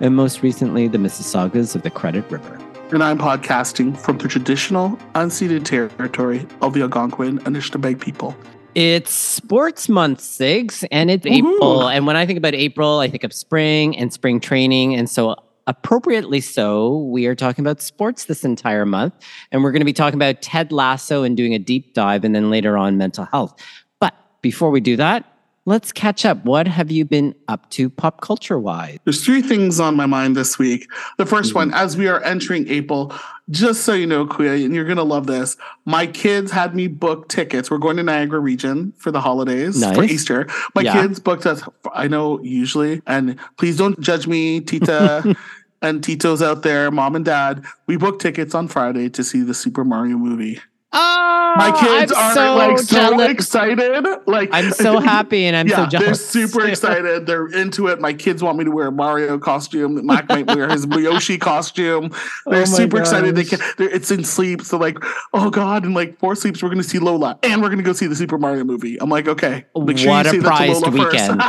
and most recently the Mississaugas of the Credit River. And I'm podcasting from the traditional, unceded territory of the Algonquin and Anishinaabeg people. It's sports month, Sigs, and it's Woo-hoo. April. And when I think about April, I think of spring and spring training. And so, appropriately so, we are talking about sports this entire month. And we're going to be talking about Ted Lasso and doing a deep dive, and then later on, mental health. But before we do that, let's catch up. What have you been up to pop culture wise? There's three things on my mind this week. The 1st mm-hmm. one, as we are entering April, just so you know, Kuya, and you're going to love this, my kids had me book tickets. We're going to Niagara region for the holidays nice. for Easter. My yeah. kids booked us, I know usually, and please don't judge me, Tita. and Tito's out there, mom and dad, we booked tickets on Friday to see the Super Mario movie. Oh, my kids I'm are so like so jealous. excited. Like I'm so happy and I'm yeah, so jealous. They're super excited. They're into it. My kids want me to wear a Mario costume. Mac might wear his Yoshi costume. Oh they're oh super gosh. excited. They can. they're, it's in sleep. So like, oh god, and like four sleeps, we're gonna see Lola, and we're gonna go see the Super Mario movie. I'm like, okay, make sure what you see that to Lola weekend.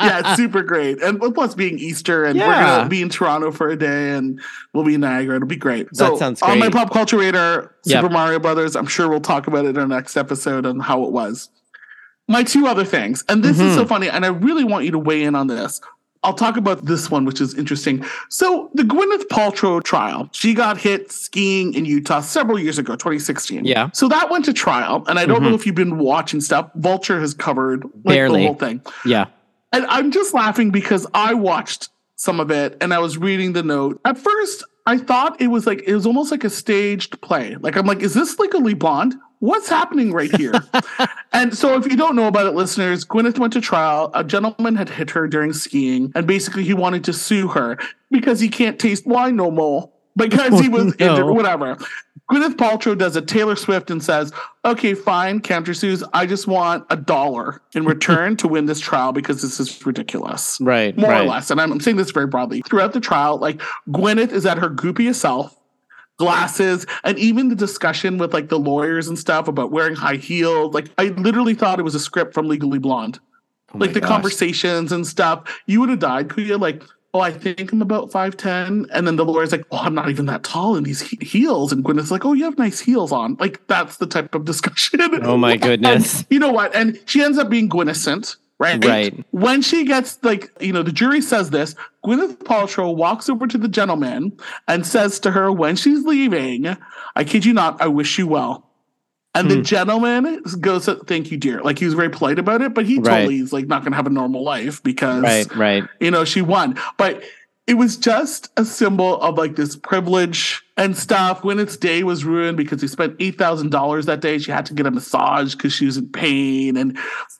yeah, it's super great. And plus being Easter, and yeah. we're gonna be in Toronto for a day, and we'll be in Niagara. It'll be great. So that sounds great. on my pop culture radar, Super yep. Mario Brothers. I'm sure we'll talk about it in our next episode on how it was. My two other things, and this mm-hmm. is so mm-hmm. funny, and I really want you to weigh in on this. I'll talk about this one, which is interesting. So, the Gwyneth Paltrow trial, she got hit skiing in Utah several years ago, 2016. Yeah. So that went to trial, and I don't mm-hmm. know if you've been watching stuff. Vulture has covered like, Barely. the whole thing. Yeah. And I'm just laughing because I watched some of it and I was reading the note. At first, I thought it was like it was almost like a staged play. Like I'm like, is this like a Legally Blonde? What's happening right here? and so, if you don't know about it, listeners, Gwyneth went to trial. A gentleman had hit her during skiing, and basically he wanted to sue her because he can't taste wine no more because he was oh, no. whatever. Gwyneth Paltrow does a Taylor Swift and says, "Okay, fine, countersues. I just want a dollar in return to win this trial because this is ridiculous, right? More right. or less." And I'm, I'm saying this very broadly. Throughout the trial, like Gwyneth is at her goopiest self, glasses, and even the discussion with like the lawyers and stuff about wearing high heels. Like I literally thought it was a script from Legally Blonde. Oh like the gosh. conversations and stuff, you would have died. Could you like oh, I think I'm about 5'10. And then the lawyer's like, oh, I'm not even that tall in these he- heels. And Gwyneth's like, oh, you have nice heels on. Like, that's the type of discussion. Oh, my goodness. And you know what? And she ends up being Gwynethcent. Right. Right. when she gets like, you know, the jury says this, Gwyneth Paltrow walks over to the gentleman and says to her when she's leaving, I kid you not, I wish you well. And hmm. the gentleman goes, "Thank you, dear." Like he was very polite about it, but he right. totally is like not going to have a normal life because, right, right. You know, she won, but it was just a symbol of like this privilege and stuff. When its day was ruined because he spent eight thousand dollars that day. She had to get a massage because she was in pain, and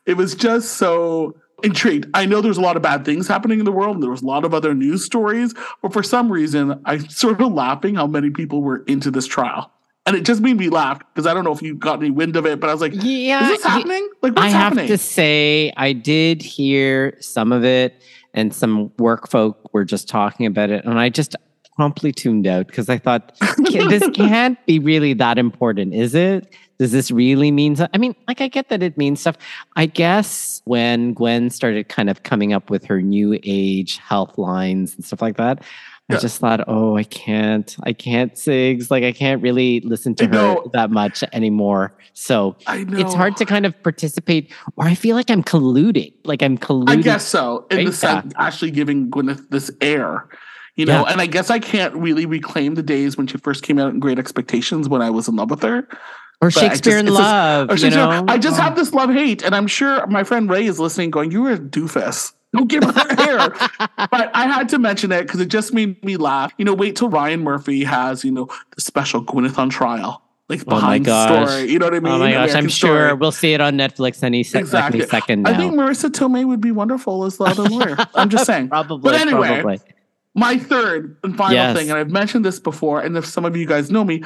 it was just so intrigued. I know there's a lot of bad things happening in the world, and there was a lot of other news stories, but for some reason, I'm sort of laughing how many people were into this trial and it just made me laugh because I don't know if you got any wind of it, but I was like, "Yeah, is this happening?" Like, what's I happening? have to say, I did hear some of it, and some work folk were just talking about it, and I just promptly tuned out because I thought this can't be really that important, is it? Does this really mean? I mean, like, I get that it means stuff. I guess when Gwen started kind of coming up with her new age health lines and stuff like that, yeah. I just thought, oh, I can't, I can't Sigs. Like I can't really listen to her that much anymore. So it's hard to kind of participate, or I feel like I'm colluding. Like I'm colluding. I guess so. In right? the sense, yeah. actually giving Gwyneth this air. You know, yeah. and I guess I can't really reclaim the days when she first came out in Great Expectations when I was in love with her. Or Shakespeare just, in Love. Just, you know? I just oh. have this love hate, and I'm sure my friend Ray is listening, going, "You are a doofus." Don't give her hair. but I had to mention it because it just made me laugh. You know, wait till Ryan Murphy has, you know, the special Gwyneth on trial. Like oh behind oh the story. You know what I mean? Oh my gosh, American I'm sure story. we'll see it on Netflix any, se- exactly. any second now. I think Marisa Tomei would be wonderful as the other lawyer. I'm just saying. probably. But anyway, probably. My third and final Yes. thing, and I've mentioned this before, and if some of you guys know me,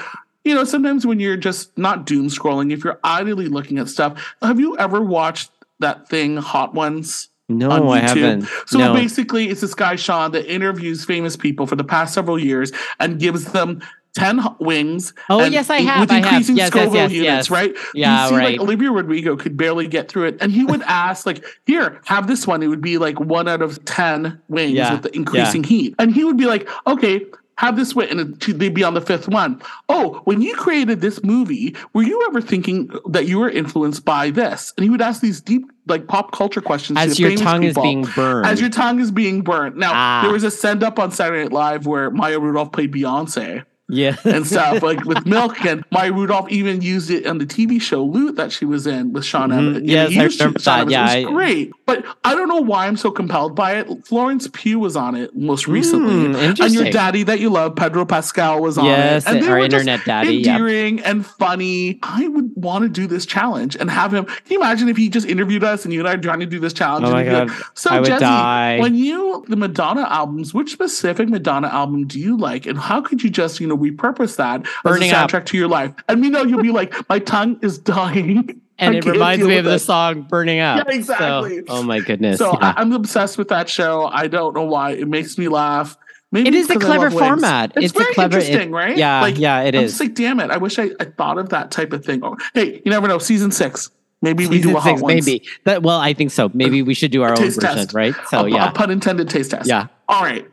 you know, sometimes when you're just not doom scrolling, if you're idly looking at stuff, have you ever watched that thing, Hot Ones? No, on I YouTube. haven't. So no. basically, it's this guy Sean that interviews famous people for the past several years and gives them ten h- wings. Oh, and yes, I have, With I have. increasing Yes, Scoville yes, units, yes. right? Yeah, you see, right. Like Olivia Rodrigo could barely get through it, and he would ask, like, "Here, have this one." It would be like one out of ten wings Yeah, with the increasing heat, and he would be like, "Okay." Have this win, and they'd be on the fifth one. Oh, when you created this movie, were you ever thinking that you were influenced by this? And he would ask these deep, like pop culture questions As to your tongue is people being burned. as your tongue is being burnt. Now, Ah. there was a send up on Saturday Night Live where Maya Rudolph played Beyonce yeah. and stuff, like with Milk. And Maya Rudolph even used it on the TV show Loot that she was in with Sean Mhm. Evans. Yes, I remember that. Evans. Yeah, It was I- great. But I don't know why I'm so compelled by it. Florence Pugh was on it most recently. Mm, and your daddy that you love, Pedro Pascal, was on Yes, it. And they our internet daddy, yep. endearing and funny. I would want to do this challenge and have him. Can you imagine if he just interviewed us and you and I are trying to do this challenge? Oh and my he'd like, God, so I would Jesse, die. when you the Madonna albums, which specific Madonna album do you like, and how could you just you know repurpose that Burning as a Up. soundtrack to your life? And we know you'll be like, my tongue is dying, and I it reminds me of the it." song Burning Up. Yeah, exactly. So, oh my goodness. So yeah. I, I'm obsessed with that show. I don't know why it makes me laugh. Maybe It is a clever format. It's, It's a very clever- it- interesting, right? yeah, like, yeah, it I'm is. like, damn it! I wish I, I thought of that type of thing. Oh, hey, you never know. Season six, maybe we Season do a hot ones. maybe. That, well, I think so. Maybe we should do our own taste version, test. right? So a, yeah, a pun intended taste test. yeah. All right.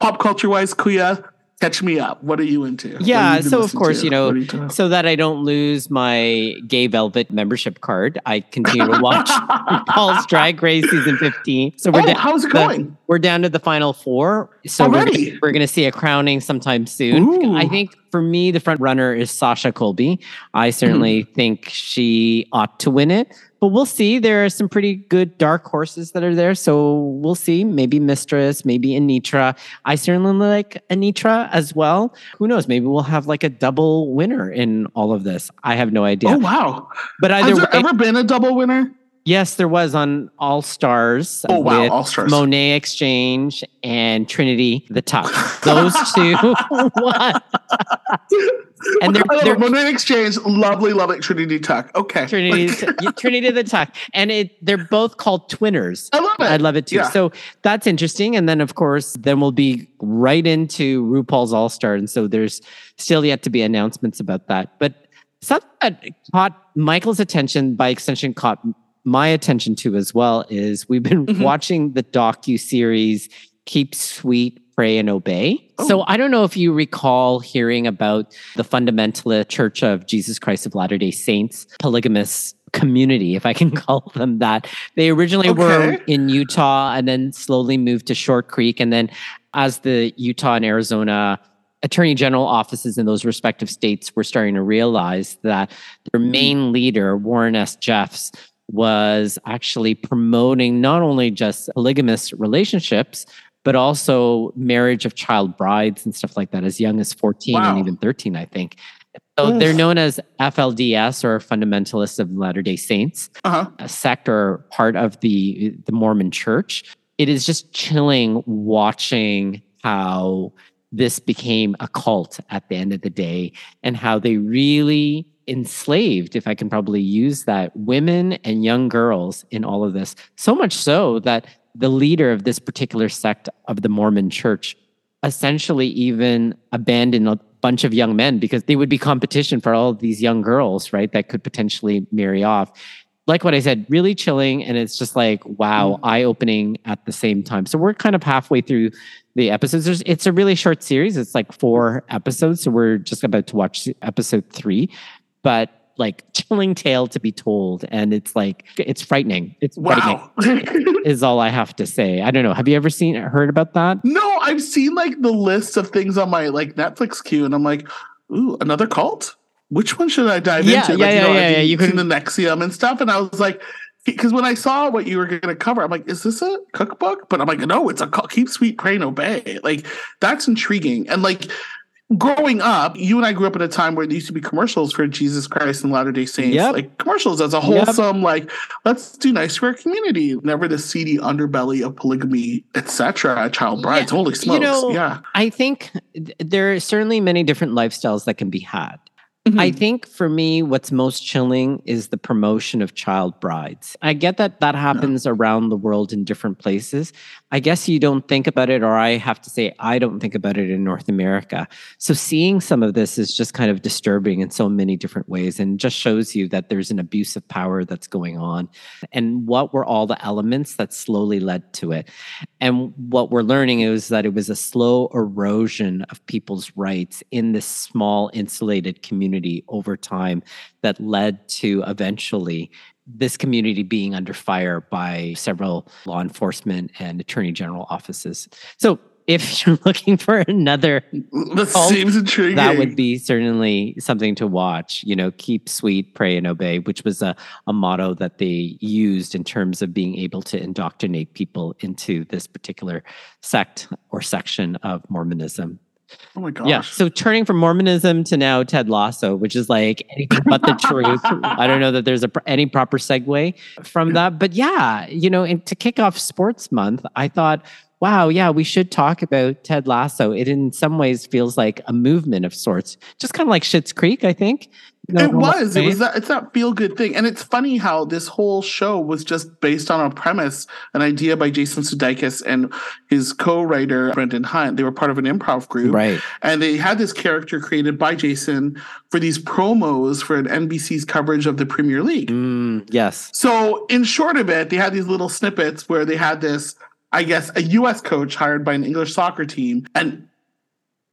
Pop culture wise, Kuya, catch me up. What are you into? Yeah, you so of course, to? you know, you so that I don't lose my Gay Velvet membership card, I continue to watch Paul's Drag Race season 15. So we're oh, down, how's it the- going? we're down to the final four. So Already? we're, we're going to see a crowning sometime soon. Ooh. I think for me, the front runner is Sasha Colby. I certainly Hmm. think she ought to win it, but we'll see. There are some pretty good dark horses that are there. So we'll see. Maybe Mistress, maybe Anetra. I certainly like Anetra as well. Who knows? Maybe we'll have like a double winner in all of this. I have no idea. Oh wow! but either Has way, there ever been a double winner? Yes, there was on All Stars. Oh wow! with All stars. Monét X Change and Trinity the Tuck. Those two. And they're, oh, they're. Monét X Change, lovely, lovely Trinity Tuck. Okay, Trinity, Trinity the Tuck, and it they're both called twinners. I love it. I love it too. Yeah. So that's interesting. And then, of course, then we'll be right into RuPaul's All Star. And so there's still yet to be announcements about that. But something that caught Michael's attention, by extension, caught my attention too as well, is we've been Mhm. watching the docu series Keep Sweet, Pray and Obey. Oh. So I don't know if you recall hearing about the fundamentalist Church of Jesus Christ of Latter day Saints, polygamous community, if I can call them that. They originally were in Utah and then slowly moved to Short Creek. And then as the Utah and Arizona attorney general offices in those respective states were starting to realize that their main leader, Warren S. Jeffs, was actually promoting not only just polygamous relationships, but also marriage of child brides and stuff like that as young as 14 Wow. and even 13, I think. So they're known as FLDS or Fundamentalists of Latter day Saints uh-huh. a sect or part of the the Mormon church. It is just chilling watching how this became a cult at the end of the day and how they really enslaved, if I can probably use that, women and young girls in all of this. So much so that the leader of this particular sect of the Mormon church essentially even abandoned a bunch of young men because they would be competition for all of these young girls, right? That could potentially marry off. Like what I said, really chilling. And it's just like, wow, mm. eye opening at the same time. So we're kind of halfway through the episodes. There's, it's a really short series. It's like four episodes. So we're just about to watch episode three. But like chilling tale to be told. And it's like, it's frightening. It's frightening Wow. is all I have to say. I don't know. Have you ever seen or heard about that? no, I've seen like the list of things on my like Netflix queue, and I'm like, ooh, another cult. Which one should I dive Yeah, into? yeah, like, yeah, you know, yeah, I've yeah, you seen can- the NXIVM and stuff, and I was like, because when I saw what you were going to cover, I'm like, is this a cookbook? But I'm like, no, it's a co- keep sweet, pray and obey. Like that's intriguing, and like growing up, you and I grew up at a time where there used to be commercials for Jesus Christ and Latter Day Saints, Yep. like commercials as a wholesome, like let's do nice for our community. Never the seedy underbelly of polygamy, etc. Child brides, Yeah, holy you know, yeah. I think th- there are certainly many different lifestyles that can be had. I Mhm. think for me, what's most chilling is the promotion of child brides. I get that that happens around the world in different places. I guess you don't think about it, or I have to say, I don't think about it in North America. So seeing some of this is just kind of disturbing in so many different ways and just shows you that there's an abuse of power that's going on. And what were all the elements that slowly led to it? And what we're learning is that it was a slow erosion of people's rights in this small, insulated community over time that led to eventually this community being under fire by several law enforcement and attorney general offices. So if you're looking for another That Oh, seems intriguing. that would be certainly something to watch. You know, keep sweet, pray and obey, which was a, a motto that they used in terms of being able to indoctrinate people into this particular sect or section of Mormonism. Oh my gosh. Yeah. So turning from Mormonism to now Ted Lasso, which is like anything but the truth. I don't know that there's a, any proper segue from that. But yeah, you know, and to kick off sports month, I thought, wow, yeah, we should talk about Ted Lasso. It in some ways feels like a movement of sorts, just kind of like Schitt's Creek, I think. You it in a lot of was. It was that. It's that feel good thing, and it's funny how this whole show was just based on a premise, an idea by Jason Sudeikis and his co-writer Brendan Hunt. They were part of an improv group, Right. and they had this character created by Jason for these promos for an NBC's coverage of the Premier League. Mm, yes. So, in short of it, they had these little snippets where they had this, I guess, a US coach hired by an English soccer team and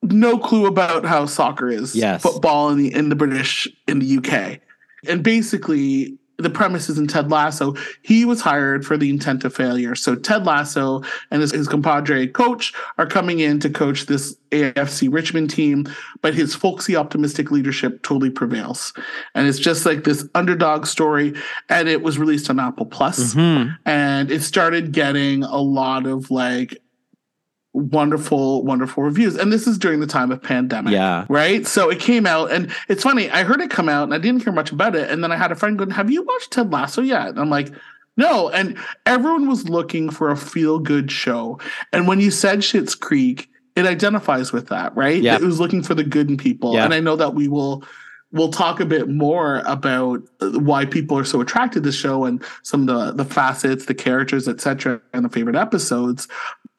no clue about how soccer is Yes. football in the in the British in the UK. And basically the premise is in Ted Lasso. He was hired for the intent of failure. So Ted Lasso and his, his compadre coach are coming in to coach this AFC Richmond team, but his folksy optimistic leadership totally prevails. And it's just like this underdog story. And it was released on Apple Plus Mhm. and it started getting a lot of like wonderful, wonderful reviews. And this is during the time of pandemic. Yeah. Right. So it came out, and it's funny. I heard it come out, and I didn't hear much about it. And then I had a friend going, "Have you watched Ted Lasso yet?" And I'm like, "No." And everyone was looking for a feel good show. And when you said Schitt's Creek, it identifies with that, right? Yeah. It was looking for the good in people, Yeah. and I know that we will. We'll talk a bit more about uh, why people are so attracted to the show and some of the the facets, the characters, etc., and the favorite episodes.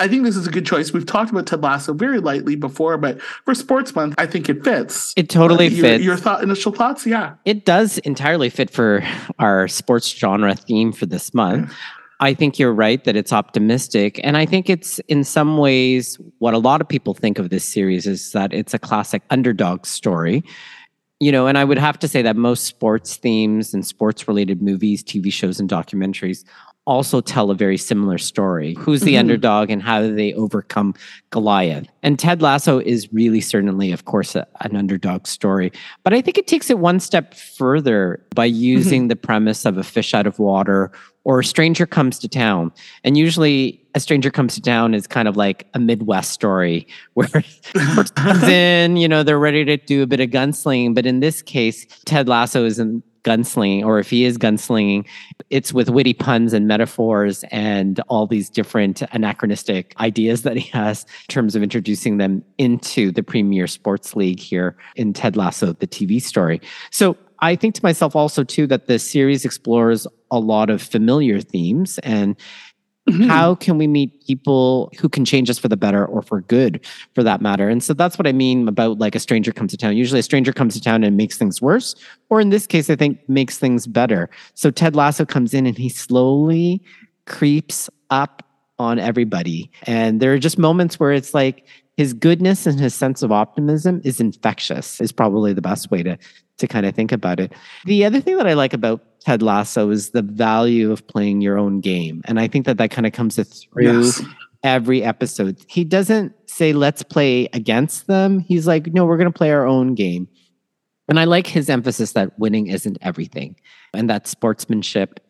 I think this is a good choice. We've talked about Ted Lasso very lightly before, but for Sports Month, I think it fits. It totally Uh, your, fits. Your thought, initial thoughts? Yeah. It does entirely fit for our sports genre theme for this month. I think you're right that it's optimistic. And I think it's in some ways what a lot of people think of this series is that it's a classic underdog story. You know, and I would have to say that most sports themes and sports related movies, TV shows, and documentaries also tell a very similar story. Who's the Mhm. underdog and how do they overcome Goliath? And Ted Lasso is really certainly, of course, a, an underdog story. But I think it takes it one step further by using the premise of a fish out of water or a stranger comes to town. And usually a stranger comes to town is kind of like a Midwest story where comes in, you know, they're ready to do a bit of gunslinging. But in this case, Ted Lasso isn't gunslinging, or if he is gunslinging, it's with witty puns and metaphors and all these different anachronistic ideas that he has in terms of introducing them into the Premier Sports League here in Ted Lasso, the TV story. So I think to myself also too that the series explores a lot of familiar themes and Mhm. how can we meet people who can change us for the better or for good for that matter? And so that's what i mean about like a stranger comes to town. Usually a stranger comes to town and makes things worse or in this case i think makes things better. So ted lasso comes in and he slowly creeps up on everybody. And there are just moments where it's like his goodness and his sense of optimism is infectious is probably the best way to to kind of think about it the other thing that i like about ted lasso is the value of playing your own game and i think that that kind of comes through Yes. every episode. He doesn't say, let's play against them. He's like, no, we're going to play our own game. And I like his emphasis that winning isn't everything and that sportsmanship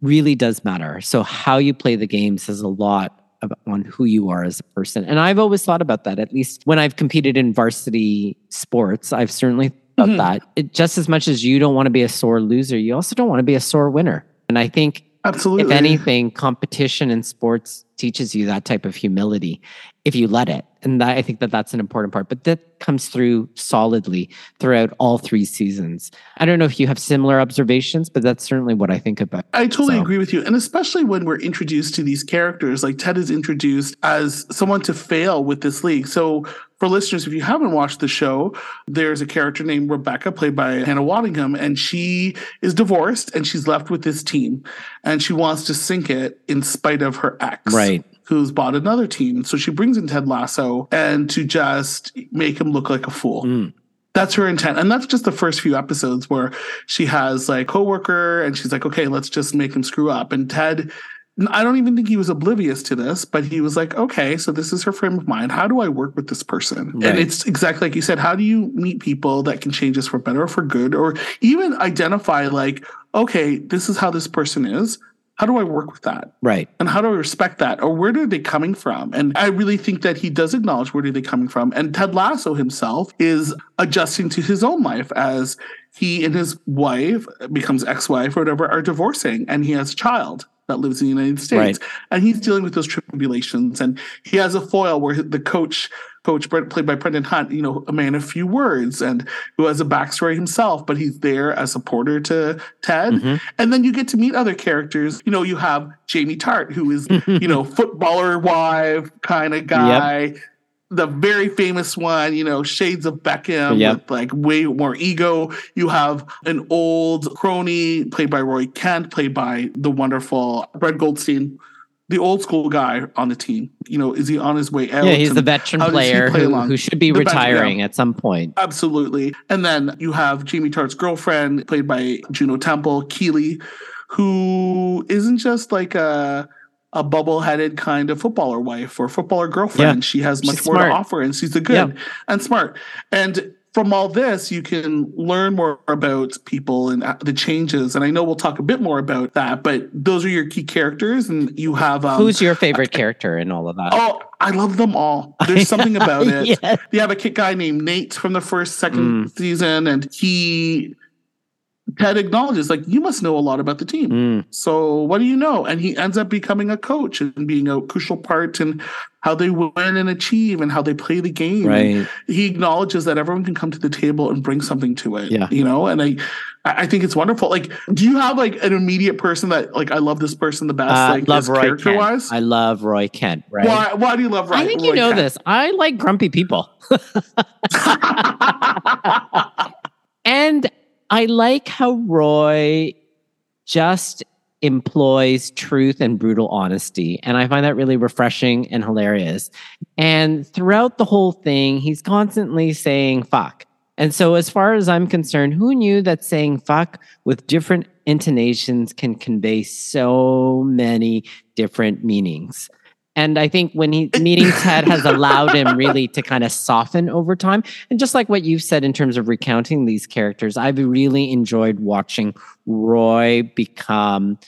really does matter. So, how you play the game says a lot on who you are as a person. And I've always thought about that. At least when I've competed in varsity sports, I've certainly thought Mhm. that. It, just as much as you don't want to be a sore loser, you also don't want to be a sore winner. And I think Absolutely. if anything, competition in sports teaches you that type of humility if you let it. And that, I think that that's an important part. But that comes through solidly throughout all three seasons. I don't know if you have similar observations, but that's certainly what I think about. I totally So- agree with you. And especially when we're introduced to these characters, like Ted is introduced as someone to fail with this league. So, for listeners, if you haven't watched the show, there's a character named Rebecca, played by Hannah Waddingham, and she is divorced and she's left with this team. And she wants to sink it in spite of her ex. Right. Who's bought another team. So she brings in Ted Lasso and to just make him look like a fool. Mm. That's her intent. And that's just the first few episodes where she has like coworker and she's like, okay, let's just make him screw up. And Ted, I don't even think he was oblivious to this, but he was like, okay, so this is her frame of mind. How do I work with this person? Right. And it's exactly like you said, how do you meet people that can change us for better or for good? Or even identify like, okay, this is how this person is. How do I work with that? Right. and how do I respect that? Or where are they coming from? And I really think that he does acknowledge where are they coming from. And Ted Lasso himself is adjusting to his own life as he and his wife becomes ex-wife or whatever are divorcing and he has a child that lives in the United States. And he's dealing with those tribulations. And he has a foil where the coach coach played by Brendan Hunt, you know, a man of few words and who has a backstory himself, but he's there as a supporter to Ted. Mhm. And then you get to meet other characters. You know, you have Jamie Tartt, who is, you know, footballer wife kind of guy. The very famous one, you know, Shades of Beckham Yep. with like way more ego. You have an old crony played by Roy Kent, played by the wonderful Brett Goldstein, the old school guy on the team. You know, is he on his way out? Yeah, he's the veteran how does he player play who, who should be The retiring at some point. Absolutely. And then you have Jamie Tartt's girlfriend, played by Juno Temple, Keeley, who isn't just like a a bubble-headed kind of footballer wife or footballer girlfriend. She has much She's more smart. to offer, and she's a good and smart. And from all this, you can learn more about people and uh, the changes. And I know we'll talk a bit more about that, but those are your key characters, and you have um, Who's your favorite character in all of that? Oh, I love them all. There's something about it Yeah. you have a kid guy named Nate from the first, second Mm. season, and he Ted acknowledges like you must know a lot about the team. Mm, So what do you know? And he ends up becoming a coach and being a crucial part in how they win and achieve and how they play the game. right. He acknowledges that everyone can come to the table and bring something to it. Yeah. You know, and I I think it's wonderful. Like, do you have like an immediate person that like I love this person the best, Uh, like love Roy character Kent. wise? I love Roy Kent. Right. Why why do you love Roy? Kent? I think you know Kent? this. I like grumpy people. And I like how Roy just employs truth and brutal honesty. And I find that really refreshing and hilarious. And throughout the whole thing, he's constantly saying fuck. And so, as far as I'm concerned, who knew that saying fuck with different intonations can convey so many different meanings? And I think when he meeting Ted has allowed him really to kind of soften over time. And just like what you've said in terms of recounting these characters, I've really enjoyed watching Roy become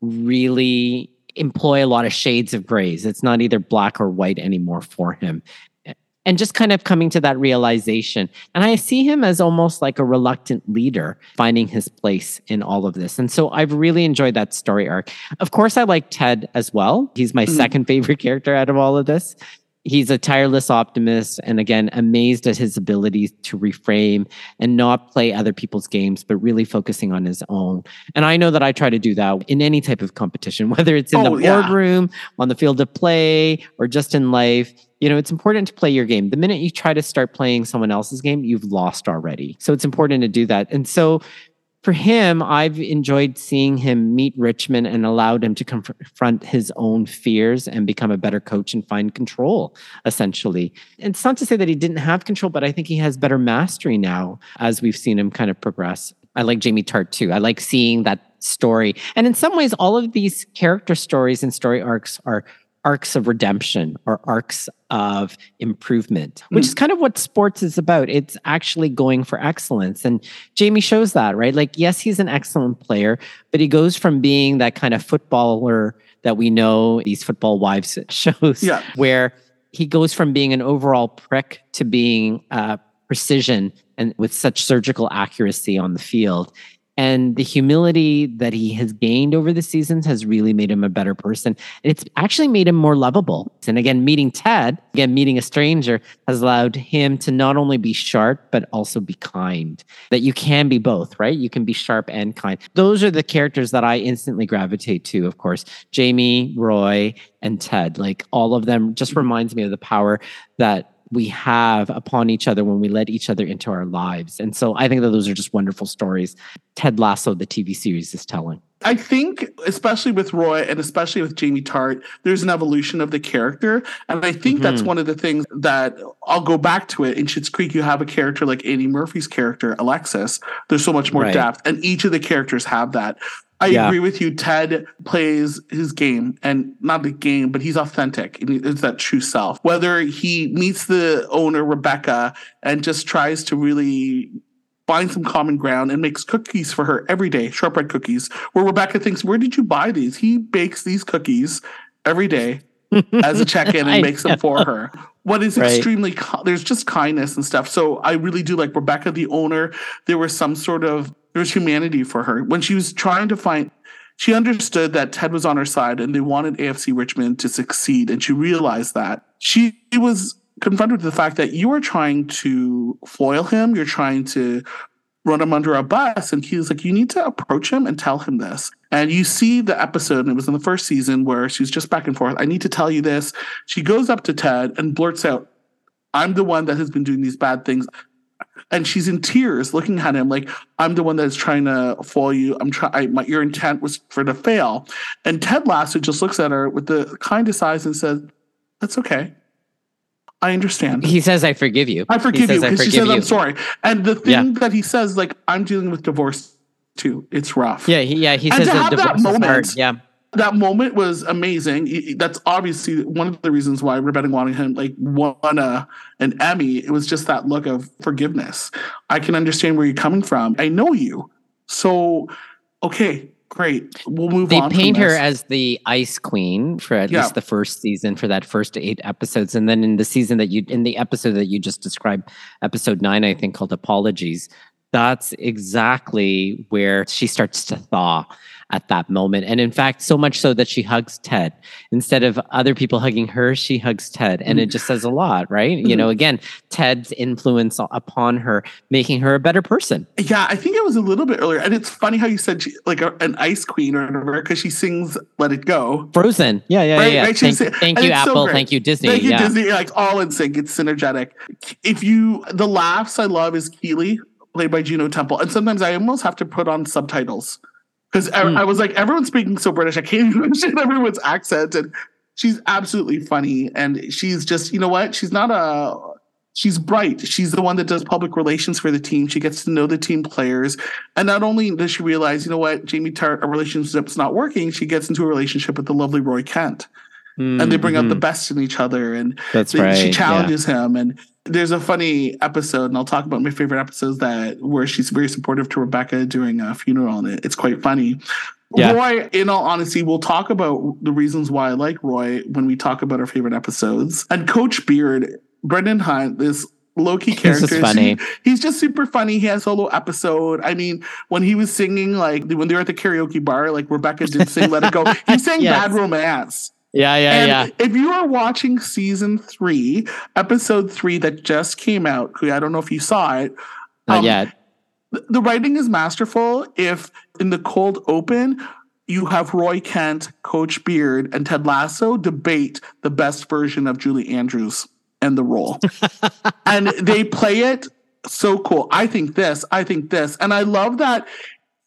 really employ a lot of shades of grays. It's not either black or white anymore for him. And just kind of coming to that realization. And I see him as almost like a reluctant leader finding his place in all of this. And so I've really enjoyed that story arc. Of course, I like Ted as well. He's my Mhm. second favorite character out of all of this. He's a tireless optimist and again, amazed at his ability to reframe and not play other people's games, but really focusing on his own. And I know that I try to do that in any type of competition, whether it's in Oh, the yeah. boardroom, on the field of play, or just in life. You know, it's important to play your game. The minute you try to start playing someone else's game, you've lost already. So it's important to do that. And so for him, I've enjoyed seeing him meet Richmond and allowed him to confront his own fears and become a better coach and find control, essentially. And it's not to say that he didn't have control, but I think he has better mastery now as we've seen him kind of progress. I like Jamie Tartt too. I like seeing that story. And in some ways, all of these character stories and story arcs are arcs of redemption or arcs of improvement, which is kind of what sports is about. It's actually going for excellence. And Jamie shows that, right? Like, yes, he's an excellent player, but he goes from being that kind of footballer that we know these football wives shows Yeah. where he goes from being an overall prick to being uh, precision and with such surgical accuracy on the field. And the humility that he has gained over the seasons has really made him a better person. And it's actually made him more lovable. And again, meeting Ted, again, meeting a stranger has allowed him to not only be sharp, but also be kind. That you can be both, right? You can be sharp and kind. Those are the characters that I instantly gravitate to, of course. Jamie, Roy, and Ted. Like all of them just mm-hmm. reminds me of the power that we have upon each other when we let each other into our lives. And so I think that those are just wonderful stories Ted Lasso, the TV series, is telling. I think, especially with Roy and especially with Jamie Tartt, there's an evolution of the character. And I think that's Mhm. one of the things that I'll go back to it. In Schitt's Creek, you have a character like Annie Murphy's character, Alexis. There's so much more Right. depth, and each of the characters have that. I Yeah. agree with you. Ted plays his game, and not the game, but he's authentic. It's that true self. Whether he meets the owner, Rebecca, and just tries to really find some common ground and makes cookies for her every day, shortbread cookies, where Rebecca thinks, Where did you buy these? He bakes these cookies every day as a check in and makes them for her. What is Right. extremely, there's just kindness and stuff. So I really do like Rebecca, the owner. There was some sort of, there was humanity for her. When she was trying to find, she understood that Ted was on her side and they wanted AFC Richmond to succeed. And she realized that. She was confronted with the fact that you are trying to foil him, you're trying to run him under a bus. And he was like, You need to approach him and tell him this. And you see the episode, and it was in the first season where she's just back and forth. I need to tell you this. She goes up to Ted and blurts out, I'm the one that has been doing these bad things. And she's in tears looking at him like, I'm the one that's trying to foil you. I'm trying, my, your intent was for to fail. And Ted Lasso just looks at her with the kindest eyes and says, That's okay. I understand. He says, I forgive you. I He forgive you says, "I because she says I'm sorry. And the thing Yeah. that he says, like, I'm dealing with divorce too. It's rough. Yeah, he, yeah, he And says to have that divorce is hard. moment- Yeah. That moment was amazing. That's obviously one of the reasons why Rebecca Waddingham like won a, an Emmy. It was just that look of forgiveness. I can understand where you're coming from. I know you. So, okay, great. We'll move They on. from paint her as the ice queen for at Yeah. least the first season for that first eight episodes. And then in the season that you, in the episode that you just described, episode nine, I think called Apologies, that's exactly where she starts to thaw at that moment. And in fact, so much so that she hugs Ted. Instead of other people hugging her, she hugs Ted. And it just says a lot, right? You know, again, Ted's influence upon her, making her a better person. Yeah, I think it was a little bit earlier. And it's funny how you said she, like a, an ice queen or whatever, because she sings Let It Go. Frozen. Yeah, yeah, Right, yeah. right, Thank, thank you, it's so Apple. thank you, Disney. Thank you, yeah. Disney. Like all in sync. It's synergetic. If you, the laughs I love is Keeley, played by Juno Temple. And sometimes I almost have to put on subtitles because I, Mm. I was like, everyone's speaking so British. I can't even understand everyone's accent. And she's absolutely funny. And she's just, you know what? She's not a, she's bright. She's the one that does public relations for the team. She gets to know the team players. And not only does she realize, you know what, Jamie Tartt, a relationship's not working, she gets into a relationship with the lovely Roy Kent and they bring out the Mhm. best in each other and That's they- right. she yeah. challenges him and there's a funny episode and i'll talk about my favorite episodes that where she's very supportive to rebecca during a funeral and it, it's quite funny Yeah. roy in all honesty we'll talk about the reasons why i like roy when we talk about our favorite episodes and coach beard brendan hunt this low-key He's character just funny. He- he's just super funny he has a solo episode i mean when he was singing like when they were at the karaoke bar like rebecca did sing let it go he sang Yes. bad romance Yeah, yeah, and yeah. if you are watching season three, episode three that just came out, I don't know if you saw it. Not um, yet. The writing is masterful. If in the cold open, you have Roy Kent, Coach Beard, and Ted Lasso debate the best version of Julie Andrews and the role. and they play it so cool. I think this, I think this. And I love that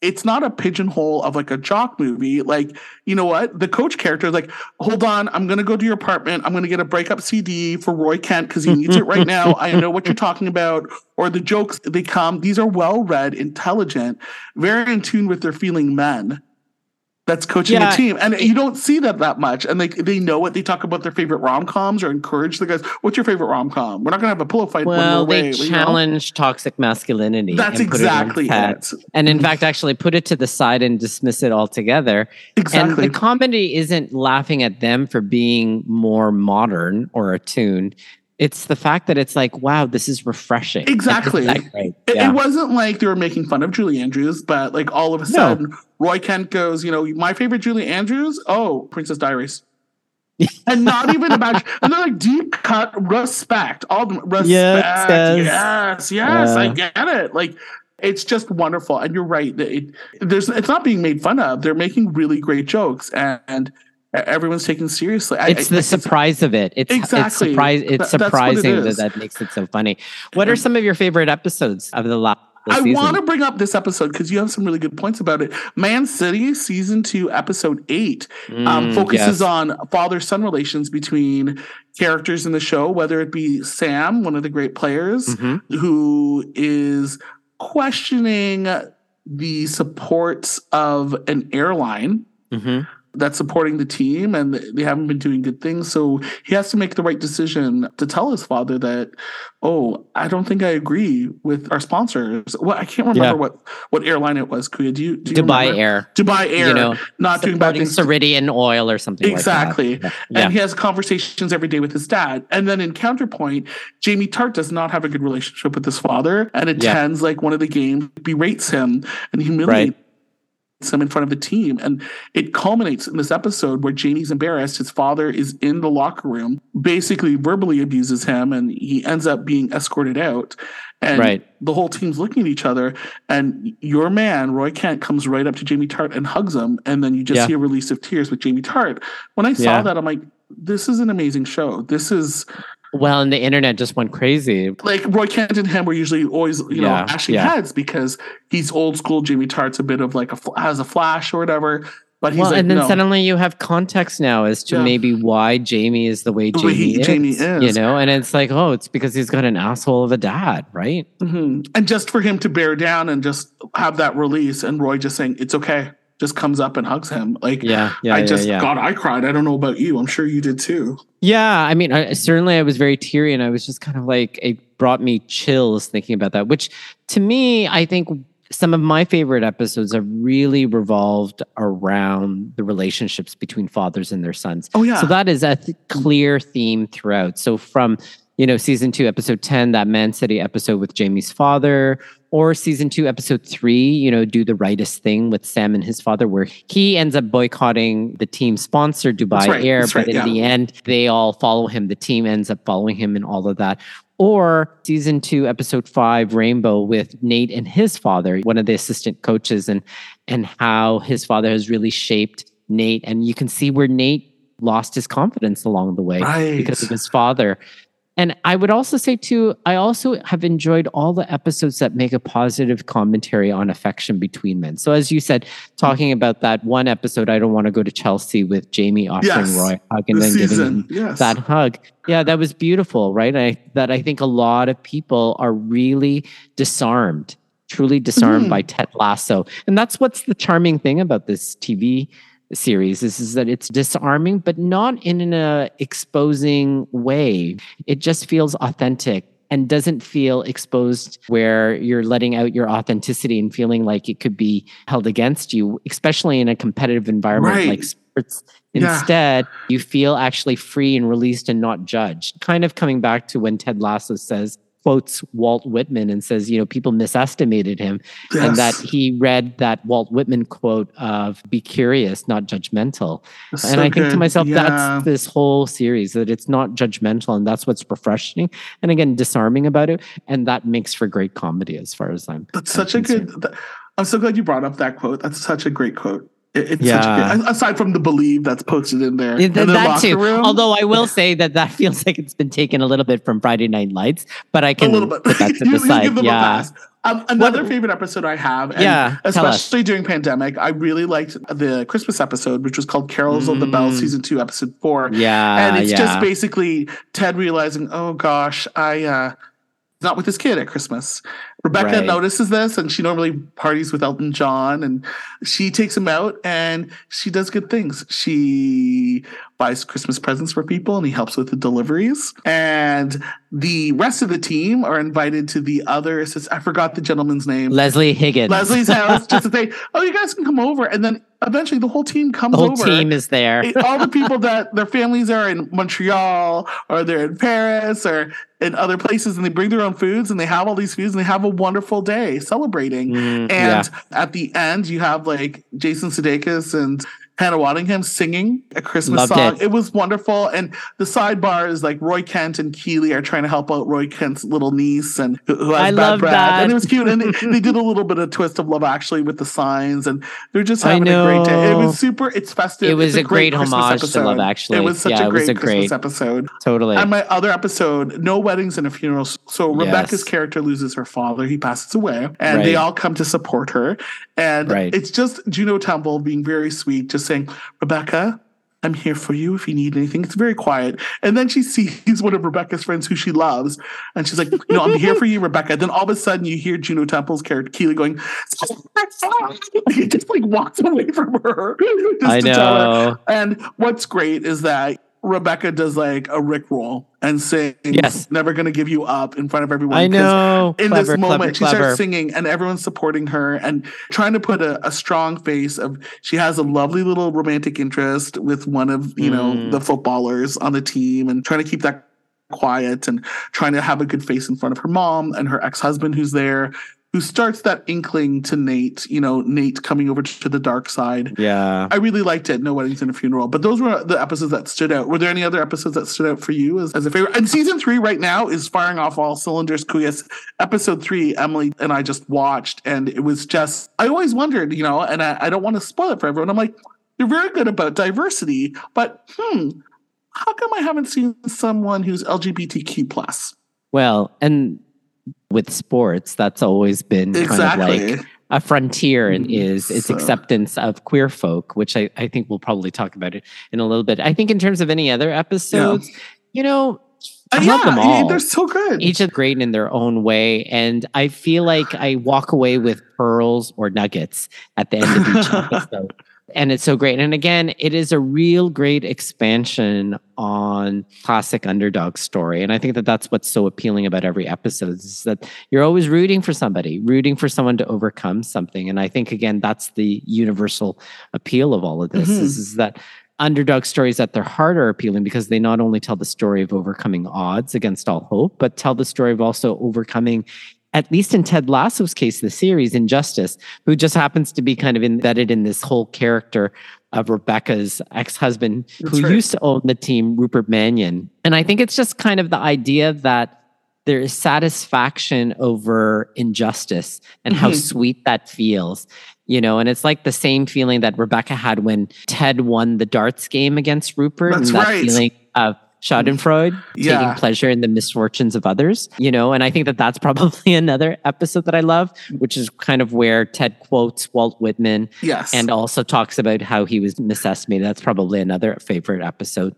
it's not a pigeonhole of like a jock movie. Like, you know what? The coach character is like, hold on, I'm gonna go to your apartment. I'm gonna get a breakup CD for Roy Kent because he needs it right now. I know what you're talking about. Or the jokes they come. These are well read, intelligent, very in tune with their feeling men. That's coaching Yeah. a team, and you don't see that that much. And they they know it. They talk about their favorite rom coms or encourage the guys. What's your favorite rom com? We're not gonna have a pillow fight. Well, they away, you know? challenge toxic masculinity. That's it exactly set. it. And in fact, actually put it to the side and dismiss it altogether. Exactly. And the comedy isn't laughing at them for being more modern or attuned. It's the fact that it's like, wow, this is refreshing. Exactly. That? It, Yeah. it wasn't like they were making fun of Julie Andrews, but like all of a sudden, Roy Kent goes, you know, my favorite Julie Andrews, oh, Princess Diaries. and not even about, and they're like deep cut respect. All the respect. Yes, yes. yes, yes, I get it. Like, it's just wonderful. And you're right. It, there's, it's not being made fun of. They're making really great jokes and, and everyone's taken seriously. I- it's I- the surprise of it. It's it's Exactly. surprise. Th- It's what it surprising that makes it so funny. What are some of your favorite episodes of the last I want to bring up this episode because you have some really good points about it. Man City, season two, episode eight, um, Mm, focuses yes. on father son relations between characters in the show, whether it be Sam, one of the great players, Mhm. who is questioning the supports of an airline Mhm. That's supporting the team and they haven't been doing good things. So he has to make the right decision to tell his father that, oh, I don't think I agree with our sponsors. Well, I can't remember Yeah. what what airline it was. Kuya, do you, do you Dubai remember? Air. Dubai Air, You know, not doing bad things. Ceridian Oil or something Exactly. like that. And Yeah. he has conversations every day with his dad. And then in counterpoint, Jamie Tartt does not have a good relationship with his father and attends like one of the games, berates him and humiliates him in front of the team. And it culminates in this episode where Jamie's embarrassed. His father is in the locker room, basically verbally abuses him, and he ends up being escorted out. And Right. the whole team's looking at each other. And your man, Roy Kent, comes right up to Jamie Tartt and hugs him. And then you just Yeah. see a release of tears with Jamie Tartt. When I saw Yeah. that, I'm like, this is an amazing show. This is Well, and the internet just went crazy. like Roy Kent and him were usually always, you know, Yeah, ashing yeah. heads because he's old school. Jamie Tartt's a bit of like a has a flash or whatever, but he's well, like, and then no. suddenly you have context now as to Yeah. maybe why Jamie is the way The Jamie, way he- is, Jamie is. You know, and it's like, oh, it's because he's got an asshole of a dad, right? Mhm. And just for him to bear down and just have that release, and Roy just saying it's okay, just comes up and hugs him. Like, Yeah, yeah, I just yeah. God, I cried. I don't know about you. I'm sure you did too. Yeah, I mean, I, certainly I was very teary, and I was just kind of like, it brought me chills thinking about that. Which, to me, I think some of my favorite episodes have really revolved around the relationships between fathers and their sons. Oh yeah, So that is a th- clear theme throughout. So from you know season two, episode ten, that Man City episode with Jamie's father, or season two, episode three, you know, do the rightest thing with Sam and his father, where he ends up boycotting the team sponsor Dubai right, Air, but right, in yeah. the end, they all follow him. The team ends up following him and all of that. Or season two, episode five, Rainbow with Nate and his father, one of the assistant coaches, and and how his father has really shaped Nate. And you can see where Nate lost his confidence along the way Right. because of his father. And I would also say too, I also have enjoyed all the episodes that make a positive commentary on affection between men. So as you said, talking about that one episode, I don't want to go to Chelsea with Jamie offering Yes. Roy a hug and then giving him yes, that hug. Yeah, that was beautiful, right? I that I think a lot of people are really disarmed, truly disarmed Mhm. by Ted Lasso. And that's what's the charming thing about this TV series is, is that it's disarming, but not in a uh, exposing way. It just feels authentic and doesn't feel exposed where you're letting out your authenticity and feeling like it could be held against you, especially in a competitive environment Right. like sports. Yeah. Instead, you feel actually free and released and not judged. Kind of coming back to when Ted Lasso says, quotes Walt Whitman and says, you know, people misestimated him and that he read that Walt Whitman quote of be curious, not judgmental. It's and so I think to myself, Yeah. that's this whole series, that it's not judgmental and that's what's refreshing and again, disarming about it. And that makes for great comedy as far as I'm That's I'm such a good. I'm so glad you brought up that quote. That's such a great quote. It, it's such a Yeah. good, aside from the believe that's posted in there. In that too. room, Although I will say that that feels like it's been taken a little bit from Friday Night Lights, but I can a little bit. put that to You- the side. give them a Yeah. pass. Um, another What- favorite episode I have, and Yeah, especially during pandemic, I really liked the Christmas episode, which was called "Carols of the Bells" Mm. season two, episode four. Yeah. and it's yeah. just basically Ted realizing, oh gosh, I uh not with his kid at Christmas. Rebecca Right. notices this and she normally parties with Elton John and she takes him out and she does good things. She buys Christmas presents for people and he helps with the deliveries. And the rest of the team are invited to the other I forgot the gentleman's name. Leslie Higgins. Leslie's house just to say, "Oh, you guys can come over," and then eventually the whole team comes the whole over. team is there. All the people that their families are in Montreal or they're in Paris or in other places, and they bring their own foods and they have all these foods and they have a wonderful day celebrating. Mm, and yeah. at the end, you have like Jason Sudeikis and Hannah Waddingham singing a Christmas Loved song. it. It. was wonderful. And the sidebar is like Roy Kent and Keeley are trying to help out Roy Kent's little niece and who, who has I bad love breath. that. And it was cute. And they, they did a little bit of twist of love actually with the signs and they're just having a great day. It was super. It's festive. It was It's a great Christmas homage to episode. Love Actually. It was such Yeah, a it was great Christmas great- episode. Totally. And my other episode, No Weddings and a Funeral. So Rebecca's Yes. character loses her father. He passes away. And they all come to support her. And Right. it's just Juno Temple being very sweet, just saying, Rebecca, I'm here for you if you need anything. It's very quiet. And then she sees one of Rebecca's friends who she loves. And she's like, you know, I'm here for you, Rebecca. Then all of a sudden you hear Juno Temple's character, Keeley, going, he just like walks away from her. I to tell her. know. And what's great is that Rebecca does like a Rick roll and sings, Yes. never gonna give you up in front of everyone. I know. In Clever, this moment, clever, she clever. starts singing and everyone's supporting her and trying to put a, a strong face of she has a lovely little romantic interest with one of, you know, Mm. the footballers on the team and trying to keep that quiet and trying to have a good face in front of her mom and her ex-husband who's there who starts that inkling to Nate, you know, Nate coming over to the dark side. Yeah. I really liked it. No weddings and a funeral, but those were the episodes that stood out. Were there any other episodes that stood out for you as, as a favorite? And season three right now is firing off all cylinders. Kuyas episode three, Emily and I just watched, and it was just. I always wondered, you know, and I, I don't want to spoil it for everyone. I'm like, they're very good about diversity, but hmm, how come I haven't seen someone who's LGBTQ plus? Well, and with sports, that's always been kind of Exactly. like a frontier and Mm, is its so- acceptance of queer folk, which I, I think we'll probably talk about it in a little bit. I think in terms of any other episodes, you know, Uh, I love them all. they're so good. each are great in their own way. And I feel like I walk away with pearls or nuggets at the end of each episode. And it's so great. And again, it is a real great expansion on classic underdog story. And I think that that's what's so appealing about every episode is that you're always rooting for somebody, rooting for someone to overcome something. And I think, again, that's the universal appeal of all of this Mhm. is, is that underdog stories at their heart are appealing because they not only tell the story of overcoming odds against all hope, but tell the story of also overcoming, at least in Ted Lasso's case, the series Injustice, who just happens to be kind of embedded in this whole character of Rebecca's ex-husband who right. used to own the team, Rupert Mannion. And I think it's just kind of the idea that there is satisfaction over injustice and how Mhm. sweet that feels you know and it's like the same feeling that rebecca had when ted won the darts game against rupert That's and that right. feeling of schadenfreude Yeah. taking pleasure in the misfortunes of others you know and i think that that's probably another episode that i love which is kind of where ted quotes walt whitman yes. and also talks about how he was misestimated. That's probably another favorite episode.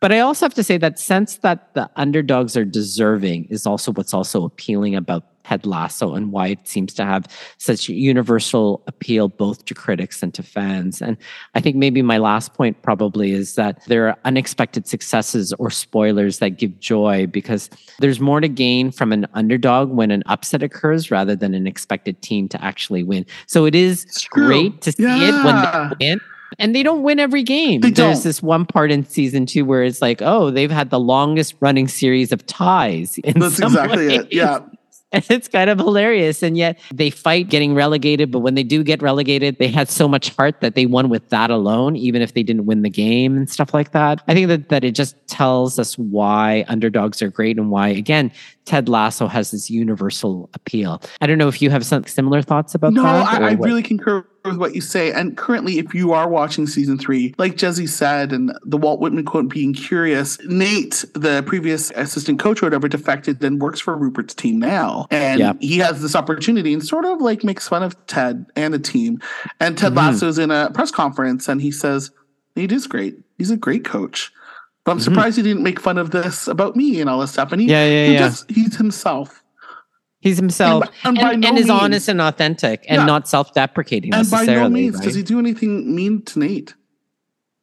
But I also have to say that sense that the underdogs are deserving is also what's also appealing about Ted Lasso and why it seems to have such universal appeal both to critics and to fans. And I think maybe my last point probably is that there are unexpected successes or spoilers that give joy because there's more to gain from an underdog when an upset occurs rather than an expected team to actually win. So it is great to see it when they win. And they don't win every game. They There's don't. this one part in season two where it's like, oh, they've had the longest running series of ties. That's exactly it. Yeah. And it's kind of hilarious. And yet they fight getting relegated. But when they do get relegated, they had so much heart that they won with that alone, even if they didn't win the game and stuff like that. I think that, that it just tells us why underdogs are great and why, again, Ted Lasso has this universal appeal. I don't know if you have some similar thoughts about No, that. or I, I really concur with what you say. And currently, if you are watching season three, like Jezzie said, and the Walt Whitman quote being curious, Nate, the previous assistant coach or whatever, defected and works for Rupert's team now. And Yeah. he has this opportunity and sort of like makes fun of Ted and the team. And Ted Mhm. Lasso's in a press conference and he says, Nate is great. He's a great coach. But I'm surprised he didn't make fun of this about me and all this stuff. And he, Mm-hmm. Yeah, yeah, he yeah. just he's himself. He's himself and and, by no and is means- honest and authentic and Yeah. not self-deprecating And by no means right? does he do anything mean to Nate.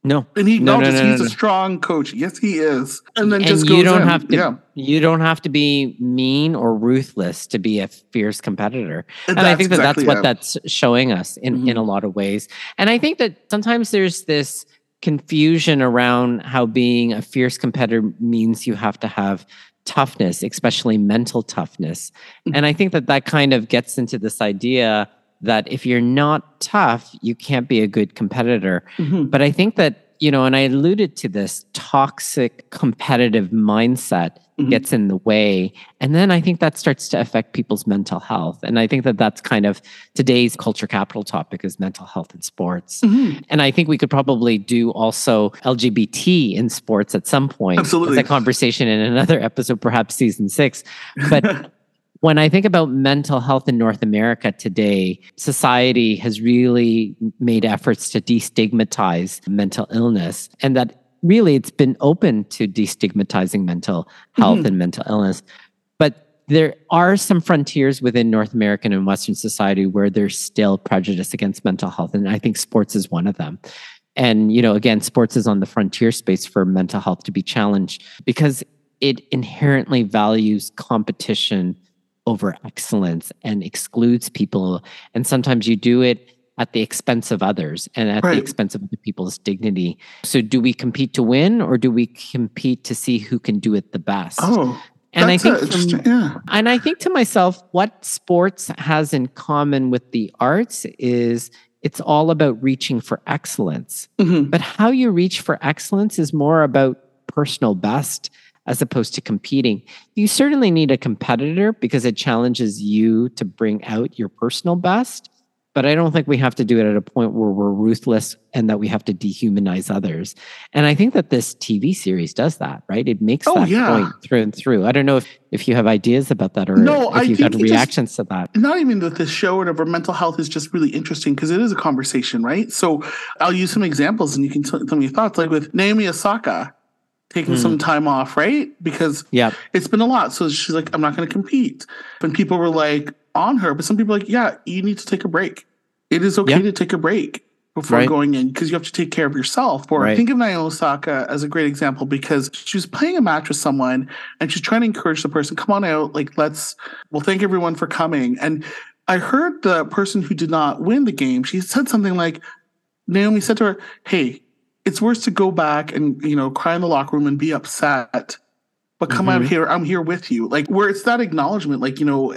no. And he No, no, acknowledges no, no, he's a strong coach. Yes, he is. And then and just you goes don't in. have to Yeah. you don't have to be mean or ruthless to be a fierce competitor and i think that exactly that's what it. that's showing us in in Mhm. a lot of ways and i think that sometimes there's this confusion around how being a fierce competitor means you have to have toughness especially mental toughness Mhm. and i think that that kind of gets into this idea that if you're not tough you can't be a good competitor Mhm. but I think that, you know, and I alluded to this toxic competitive mindset Mhm. gets in the way. And then I think that starts to affect people's mental health. And I think that that's kind of today's culture capital topic is mental health in sports. Mhm. And I think we could probably do also LGBT in sports at some point. Absolutely. It's a conversation in another episode, perhaps season six. But when I think about mental health in North America today, society has really made efforts to destigmatize mental illness, and that really it's been open to destigmatizing mental health Mhm. and mental illness. But there are some frontiers within North American and Western society where there's still prejudice against mental health. And I think sports is one of them. And, you know, again, sports is on the frontier space for mental health to be challenged because it inherently values competition over excellence and excludes people. And sometimes you do it at the expense of others and at Right. the expense of other people's dignity. So, do we compete to win or do we compete to see who can do it the best? Oh, and I think from- Yeah. and I think to myself, what sports has in common with the arts is it's all about reaching for excellence. Mhm. But how you reach for excellence is more about personal best as opposed to competing. You certainly need a competitor because it challenges you to bring out your personal best. But I don't think we have to do it at a point where we're ruthless and that we have to dehumanize others. And I think that this TV series does that, right? It makes Oh, that yeah. point through and through. I don't know if, if you have ideas about that or No, if I you've had it just- reactions to that. not even that this show or whatever mental health is just really interesting because it is a conversation right so i'll use some examples and you can t- tell me your thoughts like with naomi osaka taking Mm. some time off right because Yeah. it's been a lot so she's like i'm not going to compete and people were like on her but some people are like yeah you need to take a break it is okay Yeah. to take a break before Right. going in because you have to take care of yourself or Right. think of naomi osaka as a great example because she was playing a match with someone and she's trying to encourage the person come on out like let's well thank everyone for coming and I heard the person who did not win the game, she said something like, Naomi said to her, Hey, it's worse to go back and, you know, cry in the locker room and be upset, but come out Mhm. here, I'm here with you. Like, where it's that acknowledgement, like, you know,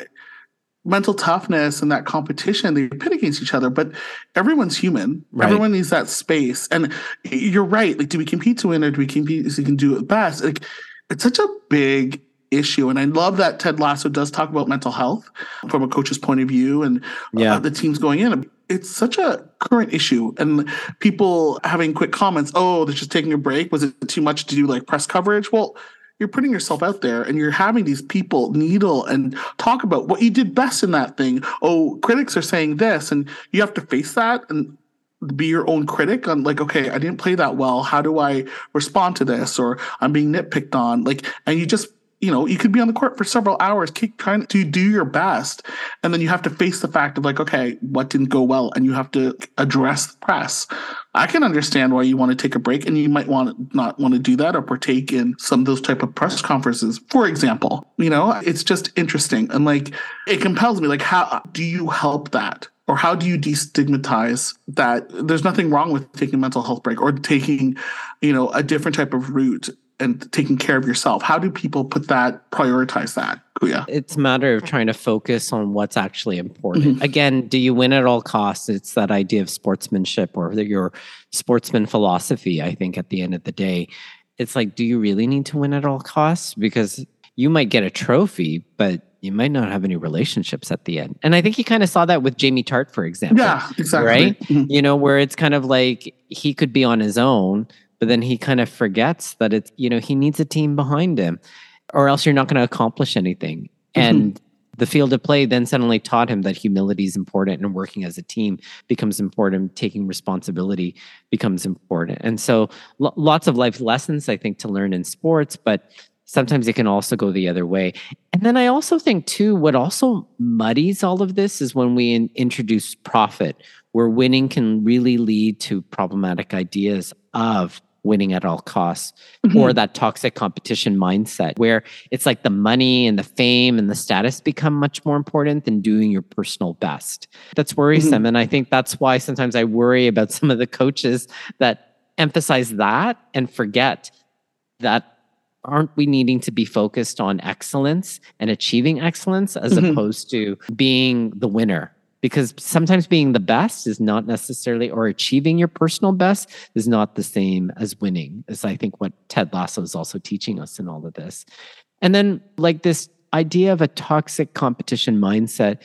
mental toughness and that competition, they pit against each other, but everyone's human. Right. Everyone needs that space. And you're right. Like, do we compete to win or do we compete so we can do it best? Like, it's such a big issue. And I love that Ted Lasso does talk about mental health from a coach's point of view and Yeah. uh, the teams going in. It's such a current issue. And people having quick comments, oh, they're just taking a break. Was it too much to do like press coverage? Well, you're putting yourself out there and you're having these people needle and talk about what you did best in that thing. Oh, critics are saying this, and you have to face that and be your own critic on like, okay, I didn't play that well. How do I respond to this? Or I'm being nitpicked on. Like, and you just you know, you could be on the court for several hours, keep trying to do your best, and then you have to face the fact of like, okay, what didn't go well, and you have to address the press. I can understand why you want to take a break, and you might want not want to do that or partake in some of those type of press conferences, for example. You know, it's just interesting, and like it compels me. Like, how do you help that? Or how do you destigmatize that there's nothing wrong with taking a mental health break or taking, you know, a different type of route and taking care of yourself? How do people put that, prioritize that, Kuya? It's a matter of trying to focus on what's actually important. Again, do you win at all costs? It's that idea of sportsmanship or your sportsman philosophy, I think, at the end of the day. It's like, do you really need to win at all costs? Because you might get a trophy, but you might not have any relationships at the end. And I think you kind of saw that with Jamie Tartt, for example. Yeah, exactly. Right? Mhm. you know, where it's kind of like he could be on his own, but then he kind of forgets that it's, you know, he needs a team behind him or else you're not going to accomplish anything. Mm-hmm. And the field of play then suddenly taught him that humility is important and working as a team becomes important taking responsibility becomes important. And so lo- lots of life lessons i think to learn in sports but sometimes it can also go the other way. And then i also think too what also muddies all of this is when we in- introduce profit where winning can really lead to problematic ideas of winning at all costs mm-hmm. or that toxic competition mindset where it's like the money and the fame and the status become much more important than doing your personal best. That's worrisome. Mm-hmm. And I think that's why sometimes I worry about some of the coaches that emphasize that and forget that aren't we needing to be focused on excellence and achieving excellence as mm-hmm. opposed to being the winner because sometimes being the best is not necessarily or achieving your personal best is not the same as winning is i think what ted lasso is also teaching us in all of this and then like this idea of a toxic competition mindset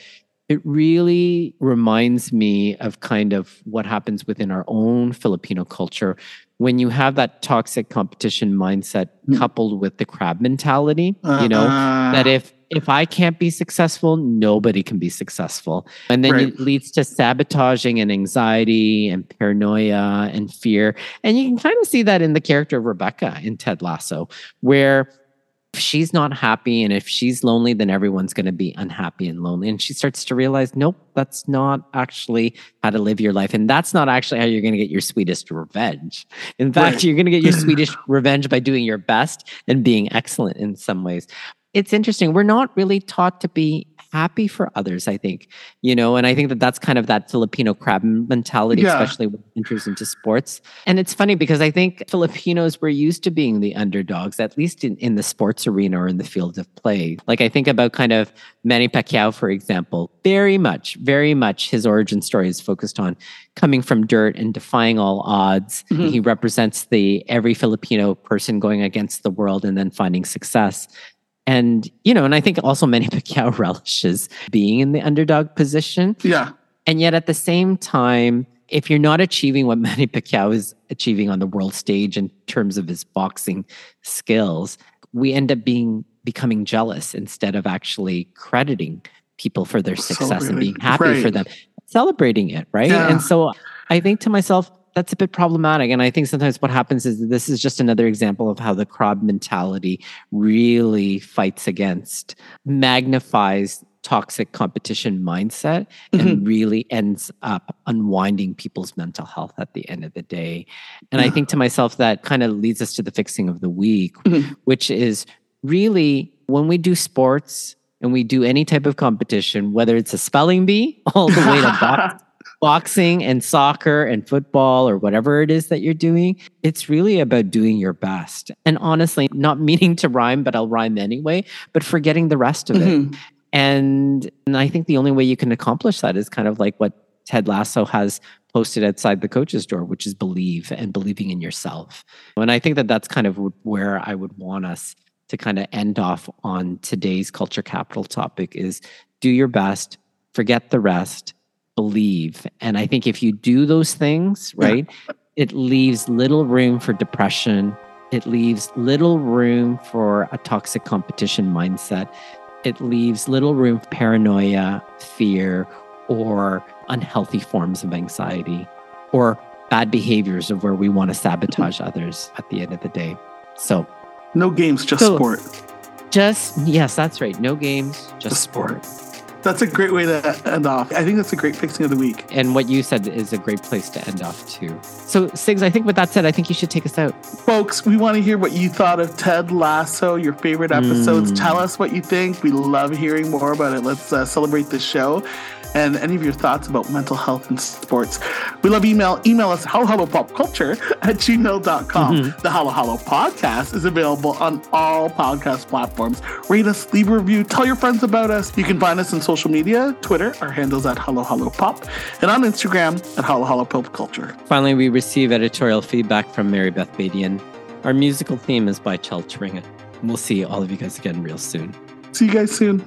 it really reminds me of kind of what happens within our own filipino culture when you have that toxic competition mindset mm. coupled with the crab mentality you know that uh-uh. if if I can't be successful, nobody can be successful. And then right. it leads to sabotaging and anxiety and paranoia and fear. And you can kind of see that in the character of Rebecca in Ted Lasso, where if she's not happy and if she's lonely, then everyone's going to be unhappy and lonely. And she starts to realize, nope, that's not actually how to live your life. And that's not actually how you're going to get your sweetest revenge. In fact, right. you're going to get your sweetest revenge by doing your best and being excellent in some ways it's interesting. We're not really taught to be happy for others, I think, you know, and I think that that's kind of that Filipino crab mentality, yeah. especially when it enters into sports. And it's funny because I think Filipinos were used to being the underdogs, at least in, in the sports arena or in the field of play. Like I think about kind of Manny Pacquiao, for example, very much, very much his origin story is focused on coming from dirt and defying all odds. Mm-hmm. He represents the every Filipino person going against the world and then finding success. And, you know, and I think also Manny Pacquiao relishes being in the underdog position. Yeah. And yet at the same time, if you're not achieving what Manny Pacquiao is achieving on the world stage in terms of his boxing skills, we end up being becoming jealous instead of actually crediting people for their success and being happy right. for them, celebrating it, right? Yeah. And so I think to myself, that's a bit problematic. And I think sometimes what happens is this is just another example of how the crab mentality really fights against, magnifies toxic competition mindset and mm-hmm. really ends up unwinding people's mental health at the end of the day. And yeah. I think to myself that kind of leads us to the fixing of the week, mm-hmm. which is really when we do sports and we do any type of competition, whether it's a spelling bee all the way to box, boxing and soccer and football or whatever it is that you're doing, it's really about doing your best. And honestly, not meaning to rhyme, but I'll rhyme anyway, but forgetting the rest of mm-hmm. it. And, and I think the only way you can accomplish that is kind of like what Ted Lasso has posted outside the coach's door, which is believe and believing in yourself. And I think that that's kind of where I would want us to kind of end off on today's culture capital topic is do your best, forget the rest, believe. And I think if you do those things, right, it leaves little room for depression. It leaves little room for a toxic competition mindset. It leaves little room for paranoia, fear, or unhealthy forms of anxiety or bad behaviors of where we want to sabotage others at the end of the day. So, no games, just so, sport. Just, yes, that's right. No games, just, just sport. sport. That's a great way to end off. I think that's a great fixing of the week. And what you said is a great place to end off too. So, Sigs, I think with that said, I think you should take us out. Folks, we want to hear what you thought of Ted Lasso, your favorite episodes. Mm. Tell us what you think. We love hearing more about it. Let's uh, celebrate the show and any of your thoughts about mental health and sports. We love email. Email us halohalopopculture at gmail.com. Mm-hmm. The Halo Halo podcast is available on all podcast platforms. Rate us, leave a review, tell your friends about us. You can find us on social media, Twitter, our handles at Halo Halo Pop, and on Instagram at Halo Halo Pop Culture. Finally, we receive editorial feedback from Mary Beth Badian. Our musical theme is by Chel Turinga. We'll see all of you guys again real soon. See you guys soon.